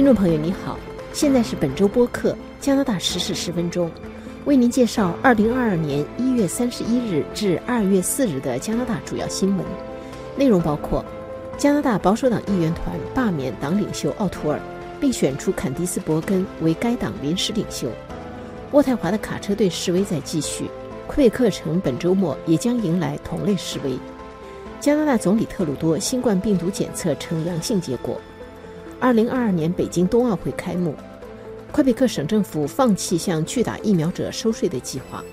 听众朋友，你好，现在是本周播客加拿大时事十分钟，为您介绍二零二二年一月三十一日至二月四日的加拿大主要新闻。内容包括：加拿大保守党议员团罢免党领袖奥图尔，并选出坎迪斯·伯根为该党临时领袖；渥太华的卡车队示威在继续；魁北克城本周末也将迎来同类示威；加拿大总理特鲁多新冠病毒检测呈阳性结果。二零二二年北京冬奥会开幕，魁北克省政府放弃向拒打疫苗者收税的计划。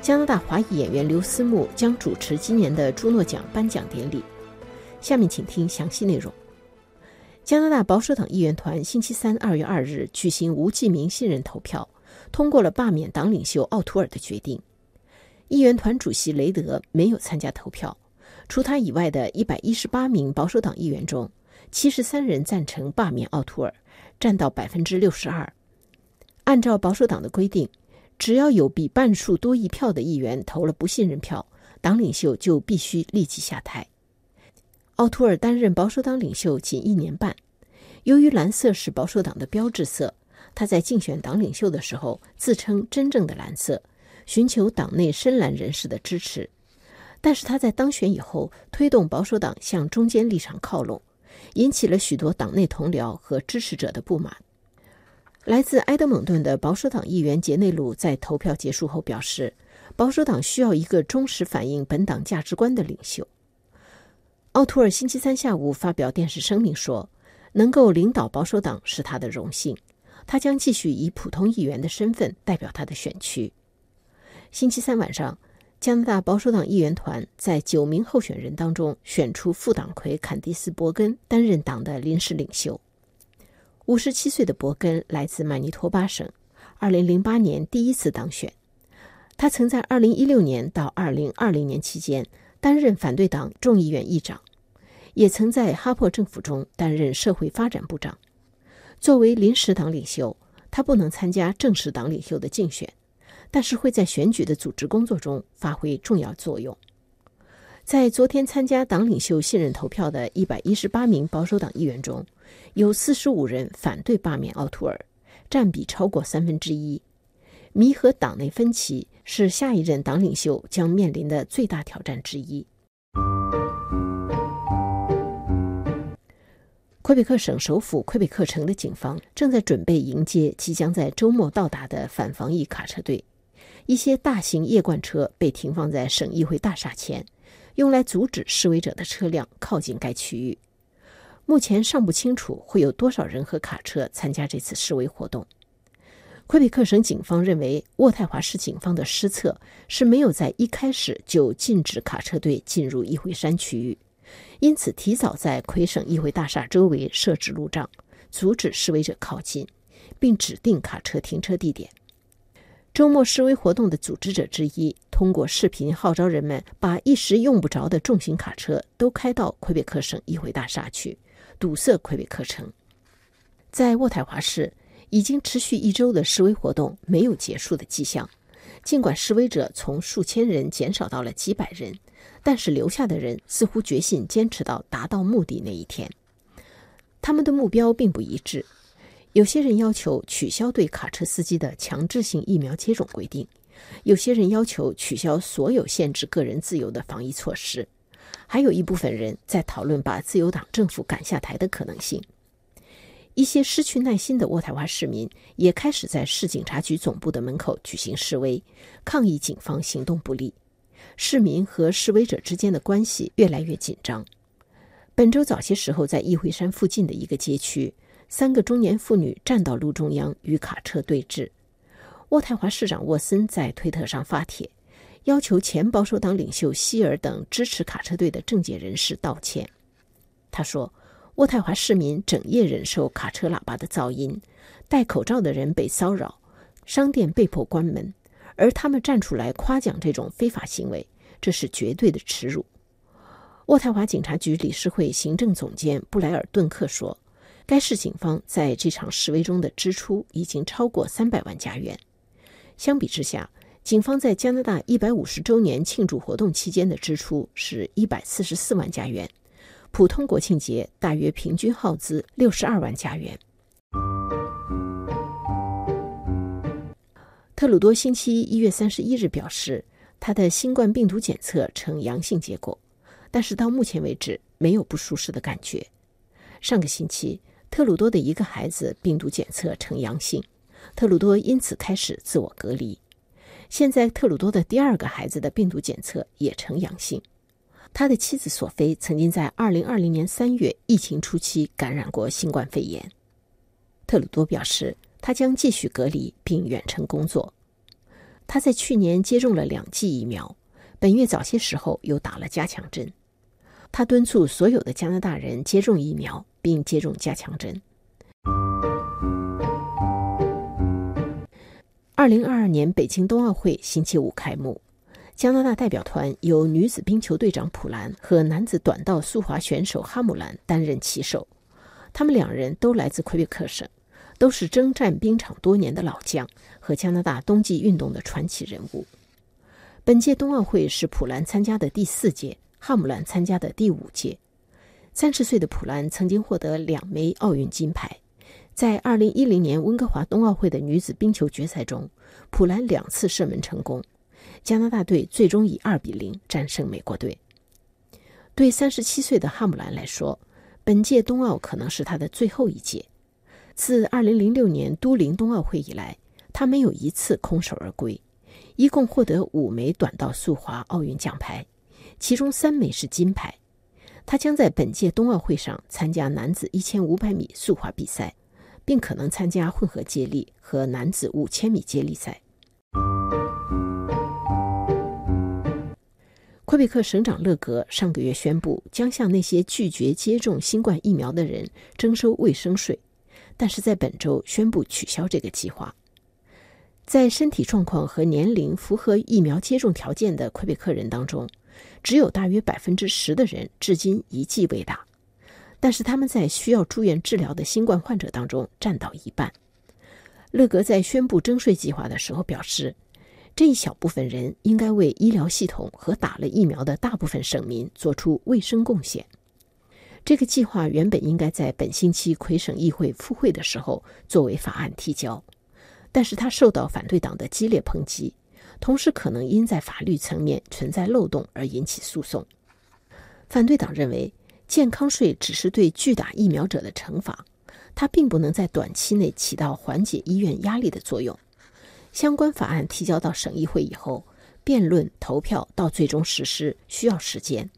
加拿大华裔演员刘思慕将主持今年的朱诺奖颁奖典礼。下面请听详细内容。加拿大保守党议员团星期三二月二日举行无记名信任投票，通过了罢免党领袖奥图尔的决定。议员团主席雷德没有参加投票，除他以外的一百一十八名保守党议员中。七十三人赞成罢免奥图尔，占到百分之六十二。按照保守党的规定，只要有比半数多一票的议员投了不信任票，党领袖就必须立即下台。奥图尔担任保守党领袖仅一年半，由于蓝色是保守党的标志色，他在竞选党领袖的时候自称“真正的蓝色”，寻求党内深蓝人士的支持。但是他在当选以后，推动保守党向中间立场靠拢。引起了许多党内同僚和支持者的不满。来自埃德蒙顿的保守党议员杰内鲁在投票结束后表示，保守党需要一个忠实反映本党价值观的领袖。奥图尔星期三下午发表电视声明说：“能够领导保守党是他的荣幸，他将继续以普通议员的身份代表他的选区。”星期三晚上。加拿大保守党议员团在九名候选人当中选出副党魁坎迪斯·伯根担任党的临时领袖。五十七岁的伯根来自曼尼托巴省，二零零八年第一次当选。他曾在二零一六年到二零二零年期间担任反对党众议院议长，也曾在哈珀政府中担任社会发展部长。作为临时党领袖，他不能参加正式党领袖的竞选。但是会在选举的组织工作中发挥重要作用。在昨天参加党领袖信任投票的一百一十八名保守党议员中，有四十五人反对罢免奥图尔，占比超过三分之一。弥合党内分歧是下一任党领袖将面临的最大挑战之一。魁北克省首府魁北克城的警方正在准备迎接即将在周末到达的反防疫卡车队。一些大型夜贯车被停放在省议会大厦前，用来阻止示威者的车辆靠近该区域。目前尚不清楚会有多少人和卡车参加这次示威活动。魁北克省警方认为，渥太华市警方的失策是没有在一开始就禁止卡车队进入议会山区域，因此提早在魁省议会大厦周围设置路障，阻止示威者靠近，并指定卡车停车地点。周末示威活动的组织者之一通过视频号召人们把一时用不着的重型卡车都开到魁北克省议会大厦去，堵塞魁北克城。在渥太华市，已经持续一周的示威活动没有结束的迹象。尽管示威者从数千人减少到了几百人，但是留下的人似乎决心坚持到达到目的那一天。他们的目标并不一致。有些人要求取消对卡车司机的强制性疫苗接种规定，有些人要求取消所有限制个人自由的防疫措施，还有一部分人在讨论把自由党政府赶下台的可能性。一些失去耐心的渥太华市民也开始在市警察局总部的门口举行示威，抗议警方行动不力。市民和示威者之间的关系越来越紧张。本周早些时候，在议会山附近的一个街区。三个中年妇女站到路中央与卡车对峙。渥太华市长沃森在推特上发帖，要求前保守党领袖希尔等支持卡车队的政界人士道歉。他说：“渥太华市民整夜忍受卡车喇叭的噪音，戴口罩的人被骚扰，商店被迫关门，而他们站出来夸奖这种非法行为，这是绝对的耻辱。”渥太华警察局理事会行政总监布莱尔顿克说。该市警方在这场示威中的支出已经超过三百万加元。相比之下警方在加拿大一百五十周年庆祝活动期间的支出是一百四十四万加元普通国庆节大约平均耗资六十二万加元。特鲁多星期一月三十一日表示他的新冠病毒检测呈阳性结果但是到目前为止没有不舒适的感觉。上个星期特鲁多的一个孩子病毒检测呈阳性，特鲁多因此开始自我隔离。现在，特鲁多的第二个孩子的病毒检测也呈阳性。他的妻子索菲曾经在二零二零年三月疫情初期感染过新冠肺炎。特鲁多表示，他将继续隔离并远程工作。他在去年接种了两剂疫苗，本月早些时候又打了加强针。他敦促所有的加拿大人接种疫苗并接种加强针。二零二二年北京冬奥会星期五开幕。加拿大代表团由女子冰球队长普兰和男子短道速滑选手哈姆兰担任旗手，他们两人都来自魁北克省，都是征战冰场多年的老将和加拿大冬季运动的传奇人物。本届冬奥会是普兰参加的第四届，哈姆兰参加的第五届。三十岁的普兰曾经获得两枚奥运金牌，在二零一零年温哥华冬奥会的女子冰球决赛中，普兰两次射门成功。加拿大队最终以二比零战胜美国队。对三十七岁的哈姆兰来说，本届冬奥可能是他的最后一届。自二零零六年都灵冬奥会以来，他没有一次空手而归，一共获得五枚短道速滑奥运奖牌，其中三枚是金牌。他将在本届冬奥会上参加男子一千五百米速滑比赛，并可能参加混合接力和男子五千米接力赛。魁北克省长勒格上个月宣布，将向那些拒绝接种新冠疫苗的人征收卫生税，但是在本周宣布取消这个计划。在身体状况和年龄符合疫苗接种条件的魁北克人当中，只有大约百分之十的人至今一剂未打，但是他们在需要住院治疗的新冠患者当中占到一半。勒格在宣布征税计划的时候表示。这一小部分人应该为医疗系统和打了疫苗的大部分省民做出卫生贡献。这个计划原本应该在本星期魁省议会复会的时候作为法案提交，但是他受到反对党的激烈抨击，同时可能因在法律层面存在漏洞而引起诉讼。反对党认为，健康税只是对拒打疫苗者的惩罚，它并不能在短期内起到缓解医院压力的作用。相关法案提交到省议会以后，辩论、投票到最终实施需要时间。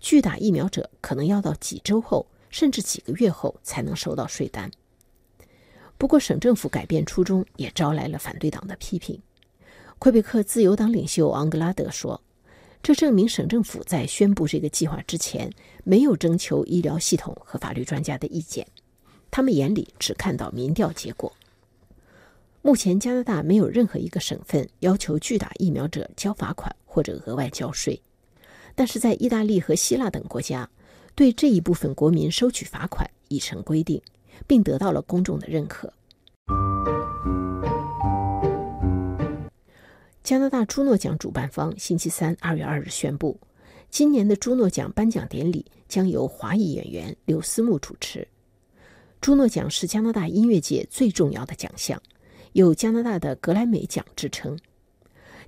拒打疫苗者可能要到几周后，甚至几个月后才能收到税单。不过，省政府改变初衷也招来了反对党的批评。魁北克自由党领袖昂格拉德说：“这证明省政府在宣布这个计划之前，没有征求医疗系统和法律专家的意见，他们眼里只看到民调结果。”目前，加拿大没有任何一个省份要求拒打疫苗者交罚款或者额外交税，但是在意大利和希腊等国家，对这一部分国民收取罚款已成规定，并得到了公众的认可。加拿大朱诺奖主办方星期三二月二日宣布，今年的朱诺奖颁奖典礼将由华裔演员刘思慕主持。朱诺奖是加拿大音乐界最重要的奖项。有加拿大的格莱美奖之称。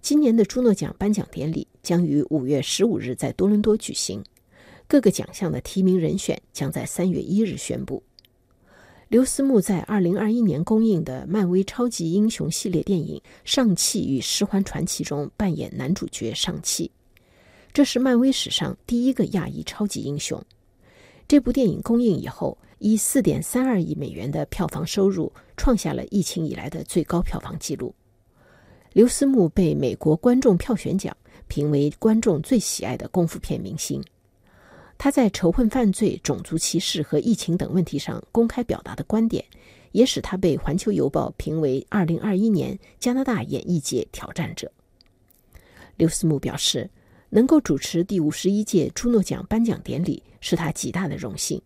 今年的朱诺奖颁奖典礼将于五月十五日在多伦多举行，各个奖项的提名人选将在三月一日宣布。刘思慕在二零二一年公映的漫威超级英雄系列电影《上汽与十环传奇》中扮演男主角上汽，这是漫威史上第一个亚裔超级英雄。这部电影公映以后。以四点三二亿美元的票房收入，创下了疫情以来的最高票房纪录。刘思慕被美国观众票选奖评为观众最喜爱的功夫片明星。他在仇恨犯罪、种族歧视和疫情等问题上公开表达的观点，也使他被《环球邮报》评为二零二一年加拿大演艺界挑战者。刘思慕表示，能够主持第五十一届朱诺奖颁奖典礼是他极大的荣幸。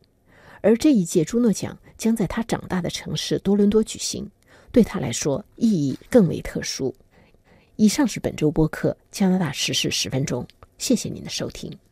而这一届朱诺奖将在他长大的城市多伦多举行，对他来说意义更为特殊。以上是本周播客《加拿大时事十分钟》，谢谢您的收听。